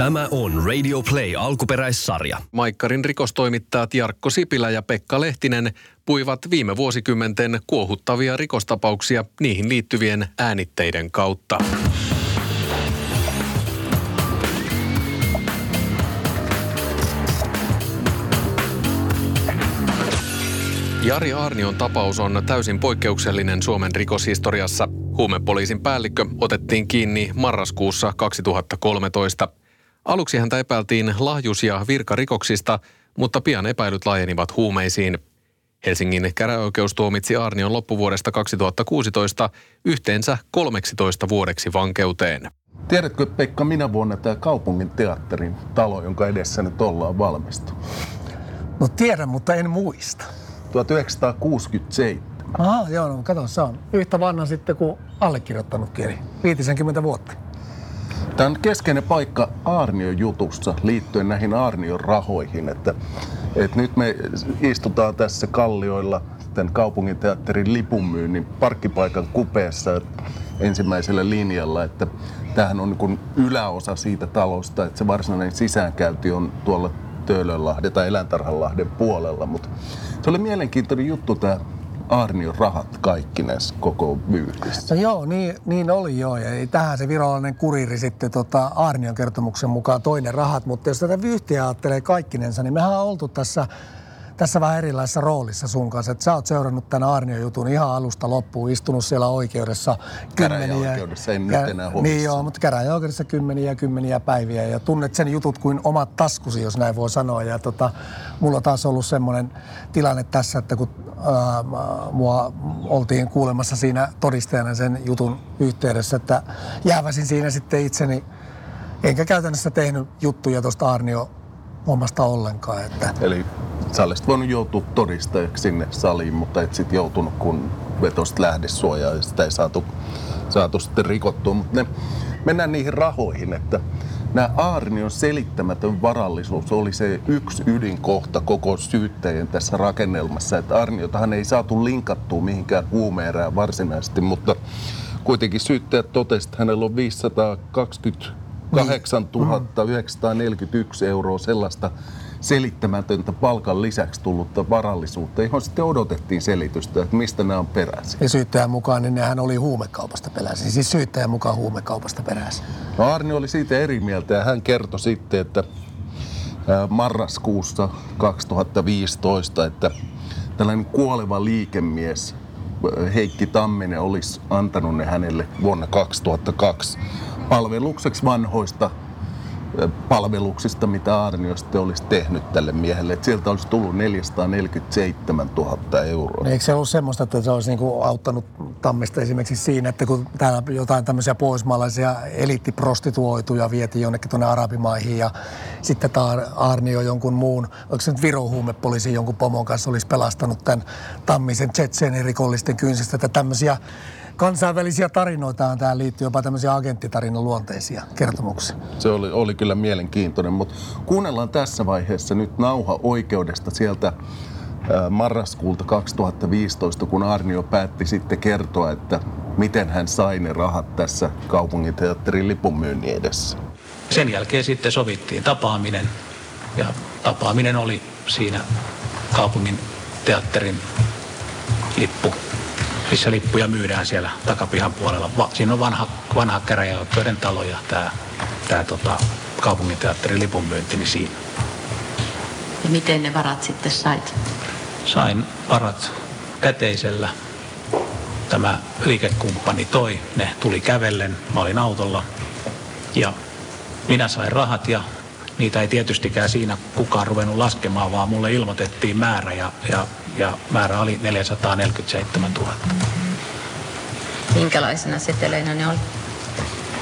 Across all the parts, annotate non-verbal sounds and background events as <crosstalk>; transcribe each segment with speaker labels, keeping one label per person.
Speaker 1: Tämä on Radio Play alkuperäissarja.
Speaker 2: Maikkarin rikostoimittajat Jarkko Sipilä ja Pekka Lehtinen puivat viime vuosikymmenten kuohuttavia rikostapauksia niihin liittyvien äänitteiden kautta. Jari Arnion tapaus on täysin poikkeuksellinen Suomen rikoshistoriassa. Huumepoliisin päällikkö otettiin kiinni marraskuussa 2013. Aluksi häntä epäiltiin lahjus- ja virkarikoksista, mutta pian epäilyt laajenivat huumeisiin. Helsingin käräoikeus tuomitsi Arnion loppuvuodesta 2016 yhteensä 13 vuodeksi vankeuteen.
Speaker 3: Tiedätkö Pekka, minä vuonna tämä kaupungin teatterin talo, jonka edessä nyt ollaan valmistu?
Speaker 4: No tiedän, mutta en muista.
Speaker 3: 1967.
Speaker 4: Aha, joo, no kato, se on yhtä vanha sitten kuin allekirjoittanutkin, eli 50 vuotta.
Speaker 3: Tämä on keskeinen paikka Aarnion jutussa liittyen näihin Aarnion rahoihin, että, että nyt me istutaan tässä kallioilla tämän kaupunginteatterin lipunmyynnin parkkipaikan kupeessa ensimmäisellä linjalla, että tämähän on niin yläosa siitä talosta, että se varsinainen sisäänkäynti on tuolla Töölönlahden tai Eläintarhanlahden puolella, mutta se oli mielenkiintoinen juttu tämä Arnion rahat kaikki näissä koko vyyhdissä.
Speaker 4: No joo, niin, niin oli joo. Ja tähän se virallinen kuriri sitten tota Arnion kertomuksen mukaan toinen rahat. Mutta jos tätä vyyhtiä ajattelee kaikkinensa, niin mehän on oltu tässä tässä vähän erilaisessa roolissa sun kanssa. Että sä oot seurannut tämän Arnion jutun ihan alusta loppuun, istunut siellä oikeudessa
Speaker 3: kymmeniä. Ei nyt enää
Speaker 4: Niin joo, mutta käräjäoikeudessa kymmeniä ja kymmeniä päiviä ja tunnet sen jutut kuin omat taskusi, jos näin voi sanoa. Ja tota, mulla taas ollut semmoinen tilanne tässä, että kun ää, mua oltiin kuulemassa siinä todistajana sen jutun yhteydessä, että jääväsin siinä sitten itseni Enkä käytännössä tehnyt juttuja tuosta Arnio hommasta ollenkaan. Että...
Speaker 3: Eli sä olisit voinut joutua todistajaksi sinne saliin, mutta et sitten joutunut, kun vetosit lähdesuojaa ja sitä ei saatu, saatu sitten rikottua. Mutta ne, mennään niihin rahoihin, että nämä Aarnion selittämätön varallisuus oli se yksi ydinkohta koko syyttäjien tässä rakennelmassa. Että Arniotahan ei saatu linkattua mihinkään huumeerään varsinaisesti, mutta kuitenkin syyttäjät totesivat, että hänellä on 528 941 euroa sellaista selittämätöntä palkan lisäksi tullutta varallisuutta, johon sitten odotettiin selitystä, että mistä nämä on peräisin.
Speaker 4: Ja syyttäjän mukaan niin nehän oli huumekaupasta peräisin, siis syyttäjän mukaan huumekaupasta peräisin.
Speaker 3: No Arni oli siitä eri mieltä ja hän kertoi sitten, että marraskuussa 2015, että tällainen kuoleva liikemies Heikki Tamminen olisi antanut ne hänelle vuonna 2002 palvelukseksi vanhoista palveluksista, mitä Arnio sitten olisi tehnyt tälle miehelle. Että sieltä olisi tullut 447 000 euroa.
Speaker 4: Eikö se ollut semmoista, että se olisi niinku auttanut Tammista esimerkiksi siinä, että kun täällä jotain tämmöisiä pohjoismaalaisia eliittiprostituoituja vietiin jonnekin tuonne Arabimaihin ja sitten tämä Arnio jonkun muun, onko se nyt Viro huumepoliisi jonkun pomon kanssa olisi pelastanut tämän Tammisen Tsetseenin rikollisten kynsistä, että tämmöisiä kansainvälisiä tarinoita tähän liittyy, jopa tämmöisiä agenttitarinan luonteisia kertomuksia.
Speaker 3: Se oli, oli kyllä mielenkiintoinen, mutta kuunnellaan tässä vaiheessa nyt nauha oikeudesta sieltä marraskuulta 2015, kun Arnio päätti sitten kertoa, että miten hän sai ne rahat tässä kaupunginteatterin lipunmyynnin edessä.
Speaker 5: Sen jälkeen sitten sovittiin tapaaminen ja tapaaminen oli siinä kaupungin teatterin lippu missä lippuja myydään siellä takapihan puolella. Va, siinä on vanha, vanha käräjäoikeuden talo ja tämä tää, tota, kaupunginteatterin lipunmyynti niin siinä.
Speaker 6: Ja miten ne varat sitten sait?
Speaker 5: Sain varat käteisellä. Tämä liikekumppani toi, ne tuli kävellen, mä olin autolla ja minä sain rahat ja niitä ei tietystikään siinä kukaan ruvennut laskemaan, vaan mulle ilmoitettiin määrä ja, ja, ja määrä oli 447 000.
Speaker 6: Minkälaisena seteleinä ne oli?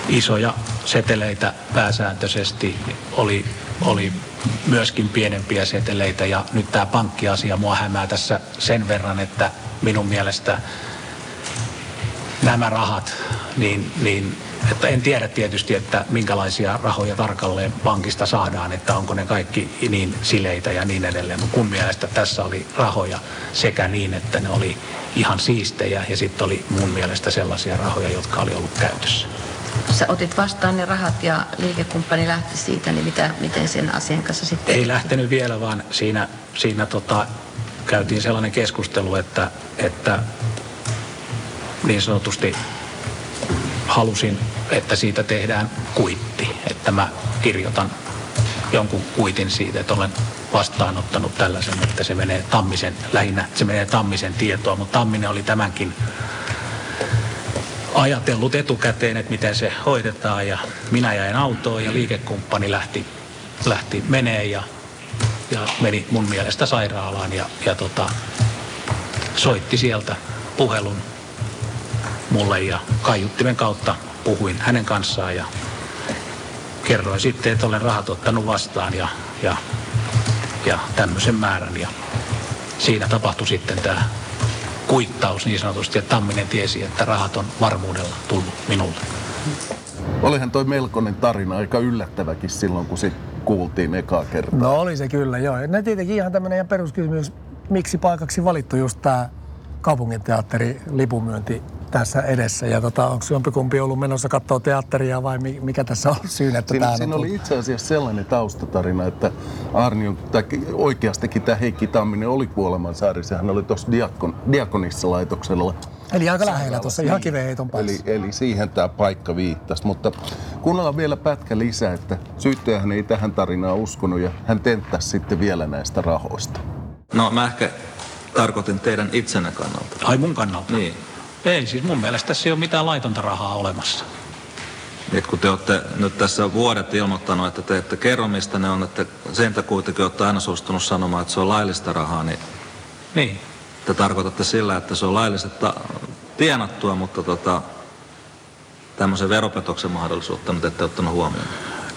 Speaker 5: Isoja seteleitä pääsääntöisesti oli, oli myöskin pienempiä seteleitä ja nyt tämä pankkiasia mua hämää tässä sen verran, että minun mielestä nämä rahat, niin, niin että en tiedä tietysti, että minkälaisia rahoja tarkalleen pankista saadaan, että onko ne kaikki niin sileitä ja niin edelleen. Mutta kun mielestä tässä oli rahoja sekä niin, että ne oli ihan siistejä ja sitten oli mun mielestä sellaisia rahoja, jotka oli ollut käytössä.
Speaker 6: sä otit vastaan ne rahat ja liikekumppani lähti siitä, niin mitä, miten sen asian kanssa sitten...
Speaker 5: Ei lähtenyt vielä, vaan siinä, siinä tota, käytiin sellainen keskustelu, että, että niin sanotusti halusin, että siitä tehdään kuitti. Että mä kirjoitan jonkun kuitin siitä, että olen vastaanottanut tällaisen, että se menee Tammisen, lähinnä se menee Tammisen tietoa, mutta Tamminen oli tämänkin ajatellut etukäteen, että miten se hoidetaan ja minä jäin autoon ja liikekumppani lähti, lähti menee ja, ja meni mun mielestä sairaalaan ja, ja tota, soitti sieltä puhelun mulle ja kaiuttimen kautta puhuin hänen kanssaan ja kerroin sitten, että olen rahat ottanut vastaan ja, ja, ja tämmöisen määrän ja siinä tapahtui sitten tämä kuittaus niin sanotusti, että Tamminen tiesi, että rahat on varmuudella tullut minulle.
Speaker 3: Olihan toi melkoinen tarina aika yllättäväkin silloin, kun se kuultiin ekaa kertaa.
Speaker 4: No oli se kyllä, joo. No tietenkin ihan tämmöinen ihan peruskysymys, miksi paikaksi valittu just tämä kaupunginteatteri lipumyönti tässä edessä. Ja tota, onko jompikumpi ollut menossa katsoa teatteria vai mikä tässä on syynä, että
Speaker 3: Siinä,
Speaker 4: tämä
Speaker 3: siinä
Speaker 4: on
Speaker 3: oli itse asiassa sellainen taustatarina, että Arnion, tai oikeastikin tämä Heikki Tamminen oli kuolemansaari. Hän oli tuossa Diakon, Diakonissa-laitoksella.
Speaker 4: Eli aika lähellä tuossa, ihan kiveheiton päässä.
Speaker 3: Eli, eli siihen tämä paikka viittasi. Mutta kuunnellaan vielä pätkä lisää, että syyttäjähän ei tähän tarinaan uskonut ja hän tenttäsi sitten vielä näistä rahoista.
Speaker 7: No mä ehkä tarkoitin teidän itsenne kannalta.
Speaker 5: Ai mun kannalta?
Speaker 7: Niin.
Speaker 5: Ei, siis mun mielestä tässä ei ole mitään laitonta rahaa olemassa.
Speaker 7: Et kun te olette nyt tässä vuodet ilmoittanut, että te ette kerro mistä ne on, että sen te kuitenkin olette aina suostunut sanomaan, että se on laillista rahaa, niin
Speaker 5: Niin.
Speaker 7: te tarkoitatte sillä, että se on laillista tienattua, mutta tota, tämmöisen veropetoksen mahdollisuutta nyt ette ottanut huomioon.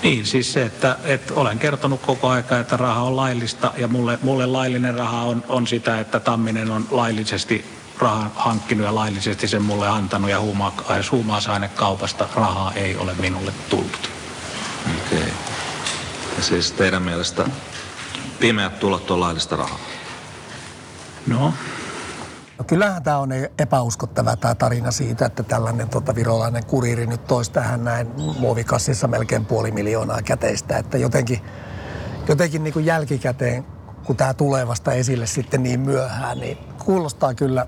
Speaker 5: Niin, siis se, että, että olen kertonut koko aika, että raha on laillista ja mulle, mulle laillinen raha on, on sitä, että Tamminen on laillisesti rahan hankkinut ja laillisesti sen mulle antanut ja huuma, huumausainekaupasta rahaa ei ole minulle tullut.
Speaker 7: Okei. Okay. Ja siis teidän mielestä pimeät tulot on laillista rahaa?
Speaker 5: No,
Speaker 4: No kyllähän tämä on epäuskottava tämä tarina siitä, että tällainen tota, virolainen kuriiri nyt toisi tähän näin muovikassissa melkein puoli miljoonaa käteistä. Että jotenkin, jotenkin niin kuin jälkikäteen, kun tämä tulee vasta esille sitten niin myöhään, niin kuulostaa kyllä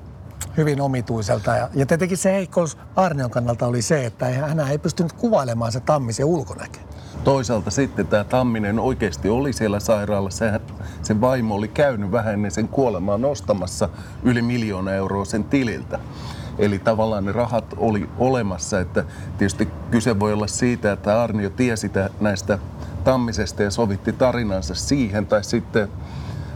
Speaker 4: hyvin omituiselta. Ja, ja tietenkin se heikkous Arnion kannalta oli se, että hän ei pystynyt kuvailemaan se tammisen ulkonäkö.
Speaker 3: Toisaalta sitten tämä Tamminen oikeasti oli siellä sairaalassa. Sehän, sen vaimo oli käynyt vähän ennen sen kuolemaa nostamassa yli miljoona euroa sen tililtä. Eli tavallaan ne rahat oli olemassa, että tietysti kyse voi olla siitä, että Arnio tiesi näistä Tammisesta ja sovitti tarinansa siihen, tai sitten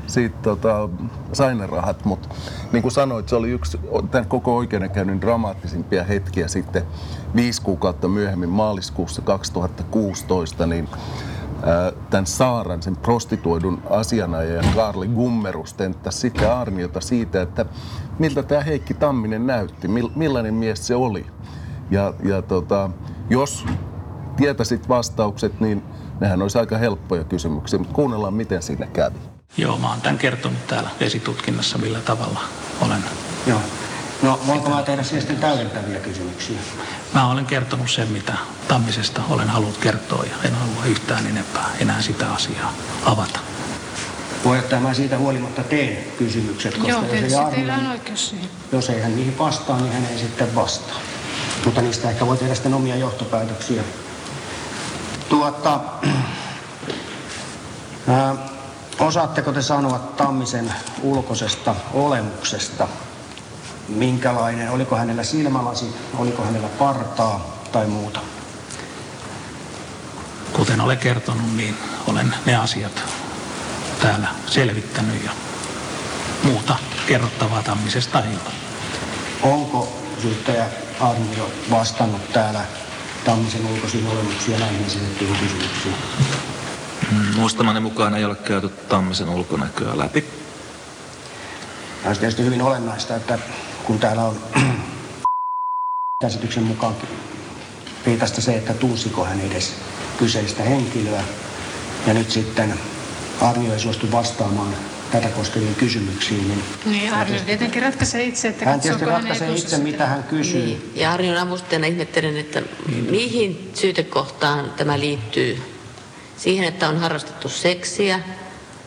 Speaker 3: siitä tota, sai ne rahat, mutta niin kuin sanoit, se oli yksi tämän koko oikeudenkäynnin dramaattisimpia hetkiä sitten viisi kuukautta myöhemmin maaliskuussa 2016, niin tämän Saaran, sen prostituoidun asianajajan Karli Gummerus tenttäisi sitten Arniota siitä, että miltä tämä Heikki Tamminen näytti, millainen mies se oli. Ja, ja tota, jos tietäisit vastaukset, niin nehän olisi aika helppoja kysymyksiä, mutta kuunnellaan miten siinä kävi.
Speaker 5: Joo, mä oon tämän kertonut täällä esitutkinnassa, millä tavalla olen.
Speaker 8: Joo. No, voinko mä tehdä siihen sitten täydentäviä kysymyksiä?
Speaker 5: Mä olen kertonut sen, mitä Tammisesta olen halunnut kertoa ja en halua yhtään enempää enää sitä asiaa avata.
Speaker 8: Puheenjohtaja, mä siitä huolimatta teen kysymykset, koska
Speaker 9: Joo,
Speaker 8: jos, ei
Speaker 9: teillä on oikeus
Speaker 8: jos ei hän niihin vastaa, niin hän ei sitten vastaa. Mutta niistä ehkä voi tehdä sitten omia johtopäätöksiä. Tuota, <clears throat> ää, Osaatteko te sanoa Tammisen ulkoisesta olemuksesta? Minkälainen, oliko hänellä silmälasi, oliko hänellä partaa tai muuta?
Speaker 5: Kuten olen kertonut, niin olen ne asiat täällä selvittänyt ja muuta kerrottavaa Tammisesta ei ole.
Speaker 8: Onko syyttäjä Arnio vastannut täällä Tammisen ulkoisiin olemuksiin ja näihin esitettyihin kysymyksiin?
Speaker 7: Muistamani mukaan ei ole käyty Tammisen ulkonäköä läpi.
Speaker 8: Tämä on tietysti hyvin olennaista, että kun täällä on <clears throat> käsityksen mukaan riitasta se, että tunsiko hän edes kyseistä henkilöä. Ja nyt sitten Arnio ei suostu vastaamaan tätä koskeviin kysymyksiin. Niin,
Speaker 9: niin Arjo tietenkin ratkaisee itse, että
Speaker 8: hän tietysti ratkaisee itse, mitä hän kysyy. Niin.
Speaker 6: Ja Arjon avustajana ihmettelen, että mihin syytekohtaan tämä liittyy? Siihen, että on harrastettu seksiä,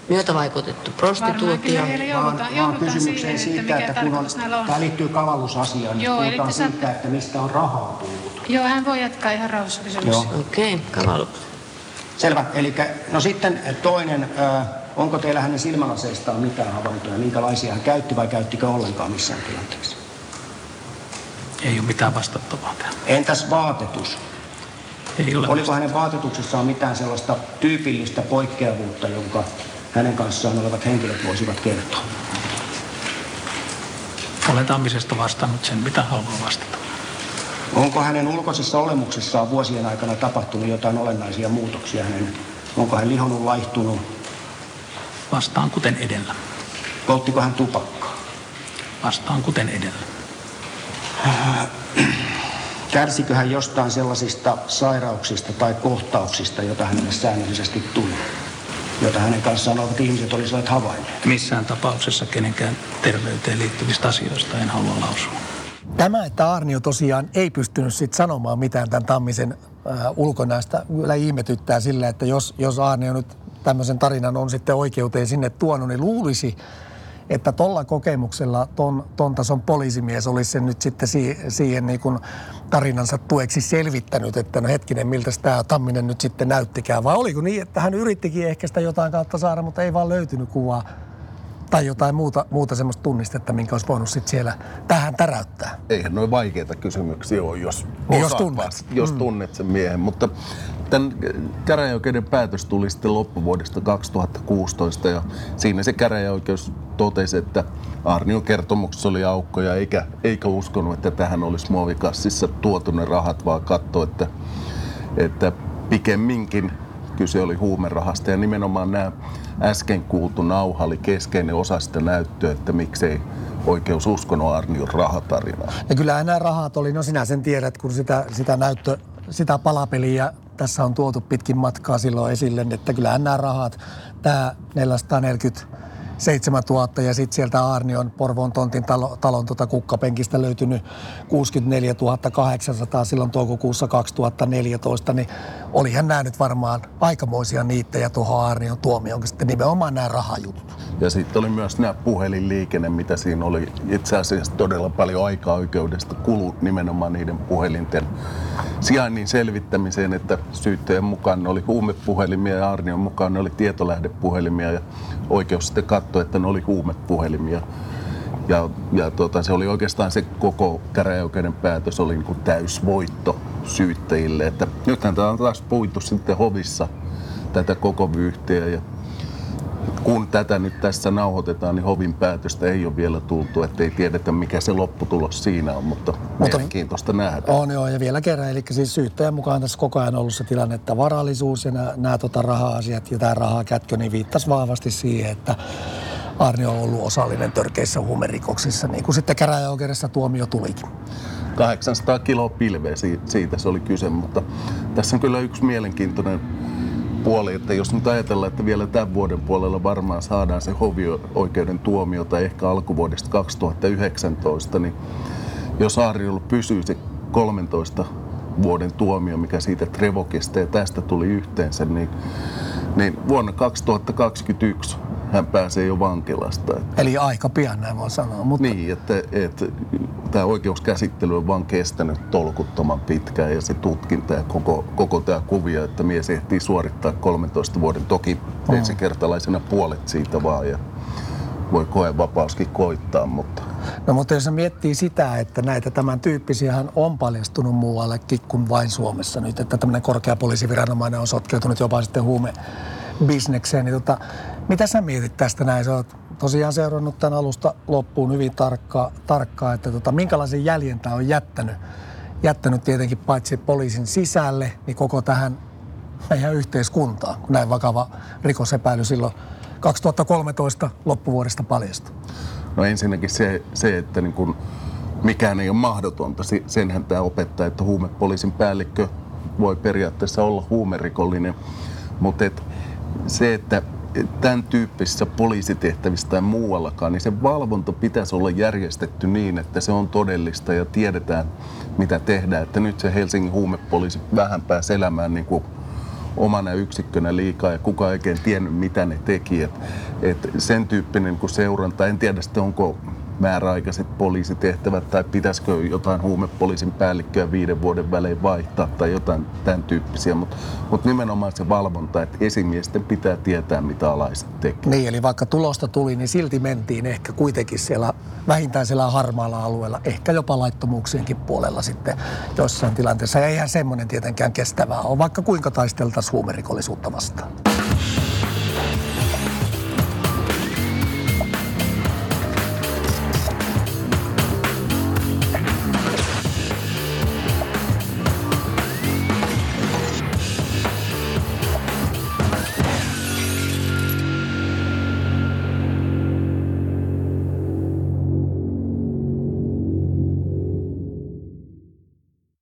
Speaker 6: myötävaikutettu prostituutio.
Speaker 8: Vaan, vaan kysymykseen siitä, että, että kun on, on, tämä liittyy kavallusasiaan, niin Joo, puhutaan siitä, että mistä on rahaa tullut.
Speaker 9: Joo, hän voi jatkaa ihan rauhassa kysymyksiä.
Speaker 6: Okei, okay, kavallus.
Speaker 8: Selvä. Eli no sitten toinen, äh, onko teillä hänen silmälaseistaan mitään havaintoja? Minkälaisia hän käytti vai käyttikö ollenkaan missään tilanteessa?
Speaker 5: Ei ole mitään vastattavaa tähän.
Speaker 8: Entäs vaatetus?
Speaker 5: Ei ole
Speaker 8: Oliko hänen vaatetuksessaan mitään sellaista tyypillistä poikkeavuutta, jonka hänen kanssaan olevat henkilöt voisivat kertoa?
Speaker 5: Olen Tammisesta vastannut sen, mitä haluan vastata.
Speaker 8: Onko hänen ulkoisessa olemuksessaan vuosien aikana tapahtunut jotain olennaisia muutoksia? Hänen, onko hän lihonnut, laihtunut?
Speaker 5: Vastaan kuten edellä.
Speaker 8: Polttiko hän tupakkaa?
Speaker 5: Vastaan kuten edellä.
Speaker 8: Kärsikö hän jostain sellaisista sairauksista tai kohtauksista, joita hänelle säännöllisesti tuli? Jota hänen kanssaan olevat ihmiset olisivat havainneet?
Speaker 5: Missään tapauksessa kenenkään terveyteen liittyvistä asioista en halua lausua.
Speaker 4: Tämä, että Arnio tosiaan ei pystynyt sit sanomaan mitään tämän Tammisen äh, ulkonäöstä, kyllä ihmetyttää sillä, että jos, jos Arnio nyt tämmöisen tarinan on sitten oikeuteen sinne tuonut, niin luulisi, että tuolla kokemuksella ton, ton tason poliisimies olisi sen nyt sitten si, siihen niin kuin tarinansa tueksi selvittänyt, että no hetkinen, miltä tämä Tamminen nyt sitten näyttikään. Vai oliko niin, että hän yrittikin ehkä sitä jotain kautta saada, mutta ei vaan löytynyt kuvaa tai jotain muuta, muuta semmoista tunnistetta, minkä olisi voinut sitten siellä tähän täräyttää.
Speaker 3: Eihän noin vaikeita kysymyksiä ole, jos,
Speaker 4: niin jos tunnet.
Speaker 3: Jos mm. tunnet sen miehen. Mutta tämän käräjäoikeuden päätös tuli sitten loppuvuodesta 2016 ja siinä se käräjäoikeus totesi, että Arnion kertomuksessa oli aukkoja eikä, eikä uskonut, että tähän olisi muovikassissa tuotu ne rahat, vaan katsoi, että, että pikemminkin kyse oli huumerahasta ja nimenomaan nämä äsken kuultu nauha oli keskeinen osa sitä näyttöä, että miksei oikeus uskonut Arnion rahatarinaa.
Speaker 4: Ja kyllä nämä rahat oli, no sinä sen tiedät, kun sitä, sitä näyttö, sitä palapeliä tässä on tuotu pitkin matkaa silloin esille, että kyllä nämä rahat, tämä 440 7000 ja sitten sieltä Arnion Porvoon tontin talo, talon tuota kukkapenkistä löytynyt 64 800 silloin toukokuussa 2014, niin olihan nämä nyt varmaan aikamoisia niittejä tuohon Arnion tuomioon, sitten nimenomaan nämä rahajutut.
Speaker 3: Ja sitten oli myös nämä puhelinliikenne, mitä siinä oli itse asiassa todella paljon aikaa oikeudesta kulu nimenomaan niiden puhelinten sijainnin selvittämiseen, että syytteen mukaan ne oli huumepuhelimia ja Arnion mukaan ne oli tietolähdepuhelimia ja oikeus sitten katsoi, että ne oli huumepuhelimia. Ja, ja tota, se oli oikeastaan se koko käräjäoikeuden päätös oli niin kuin täysvoitto syyttäjille. Että nythän tämä on taas puitu sitten hovissa tätä koko vyyhtiä ja kun tätä nyt tässä nauhoitetaan, niin hovin päätöstä ei ole vielä tultu, ettei tiedetä mikä se lopputulos siinä on, mutta, mutta mielenkiintoista nähdä.
Speaker 4: On joo, ja vielä kerran, eli siis syyttäjän mukaan tässä koko ajan ollut se tilanne, että varallisuus ja nämä, nämä tota raha-asiat ja tämä rahakätkö, niin viittasi vahvasti siihen, että Arni on ollut osallinen törkeissä huumerikoksissa, niin kuin sitten käräjäoikeudessa tuomio tulikin.
Speaker 3: 800 kiloa pilveä siitä se oli kyse, mutta tässä on kyllä yksi mielenkiintoinen puoli, että jos nyt ajatellaan, että vielä tämän vuoden puolella varmaan saadaan se hovioikeuden tuomio tai ehkä alkuvuodesta 2019, niin jos Aariolla pysyy se 13 vuoden tuomio, mikä siitä Trevokista ja tästä tuli yhteensä, niin, niin vuonna 2021 hän pääsee jo vankilasta.
Speaker 4: Että, Eli aika pian näin voi sanoa.
Speaker 3: Mutta... Niin, että, että tämä oikeuskäsittely on vaan kestänyt tolkuttoman pitkään ja se tutkinta ja koko, koko tämä kuvio, että mies ehtii suorittaa 13 vuoden, toki mm. ensikertalaisena puolet siitä vaan ja voi koevapauskin koittaa, mutta...
Speaker 4: No mutta jos miettii sitä, että näitä tämän tyyppisiä on paljastunut muuallekin kuin vain Suomessa nyt, että tämmöinen korkea poliisiviranomainen on sotkeutunut jopa sitten huume bisnekseen, niin tota, mitä sä mietit tästä näin? Sä oot tosiaan seurannut tämän alusta loppuun hyvin tarkkaa, tarkkaa että tota, minkälaisen jäljen tämä on jättänyt. Jättänyt tietenkin paitsi poliisin sisälle, niin koko tähän meidän yhteiskuntaan, kun näin vakava rikosepäily silloin 2013 loppuvuodesta paljastui.
Speaker 3: No ensinnäkin se, se että niin kun mikään ei ole mahdotonta. Senhän tämä opettaa, että huumepoliisin päällikkö voi periaatteessa olla huumerikollinen. Mutta et se, että tämän tyyppisissä poliisitehtävissä tai muuallakaan, niin se valvonta pitäisi olla järjestetty niin, että se on todellista ja tiedetään, mitä tehdään. Että nyt se Helsingin huumepoliisi vähän pääsi elämään niin kuin omana yksikkönä liikaa ja kukaan ei oikein tiennyt, mitä ne teki. Et, et sen tyyppinen niin seuranta, en tiedä sitten onko määräaikaiset poliisitehtävät tai pitäisikö jotain huumepoliisin päällikköä viiden vuoden välein vaihtaa tai jotain tämän tyyppisiä, mutta mut nimenomaan se valvonta, että esimiesten pitää tietää, mitä alaiset tekevät.
Speaker 4: Niin, eli vaikka tulosta tuli, niin silti mentiin ehkä kuitenkin siellä vähintään siellä harmaalla alueella, ehkä jopa laittomuuksienkin puolella sitten jossain tilanteessa. Ja eihän semmoinen tietenkään kestävää ole, vaikka kuinka taisteltaisiin huumerikollisuutta vastaan.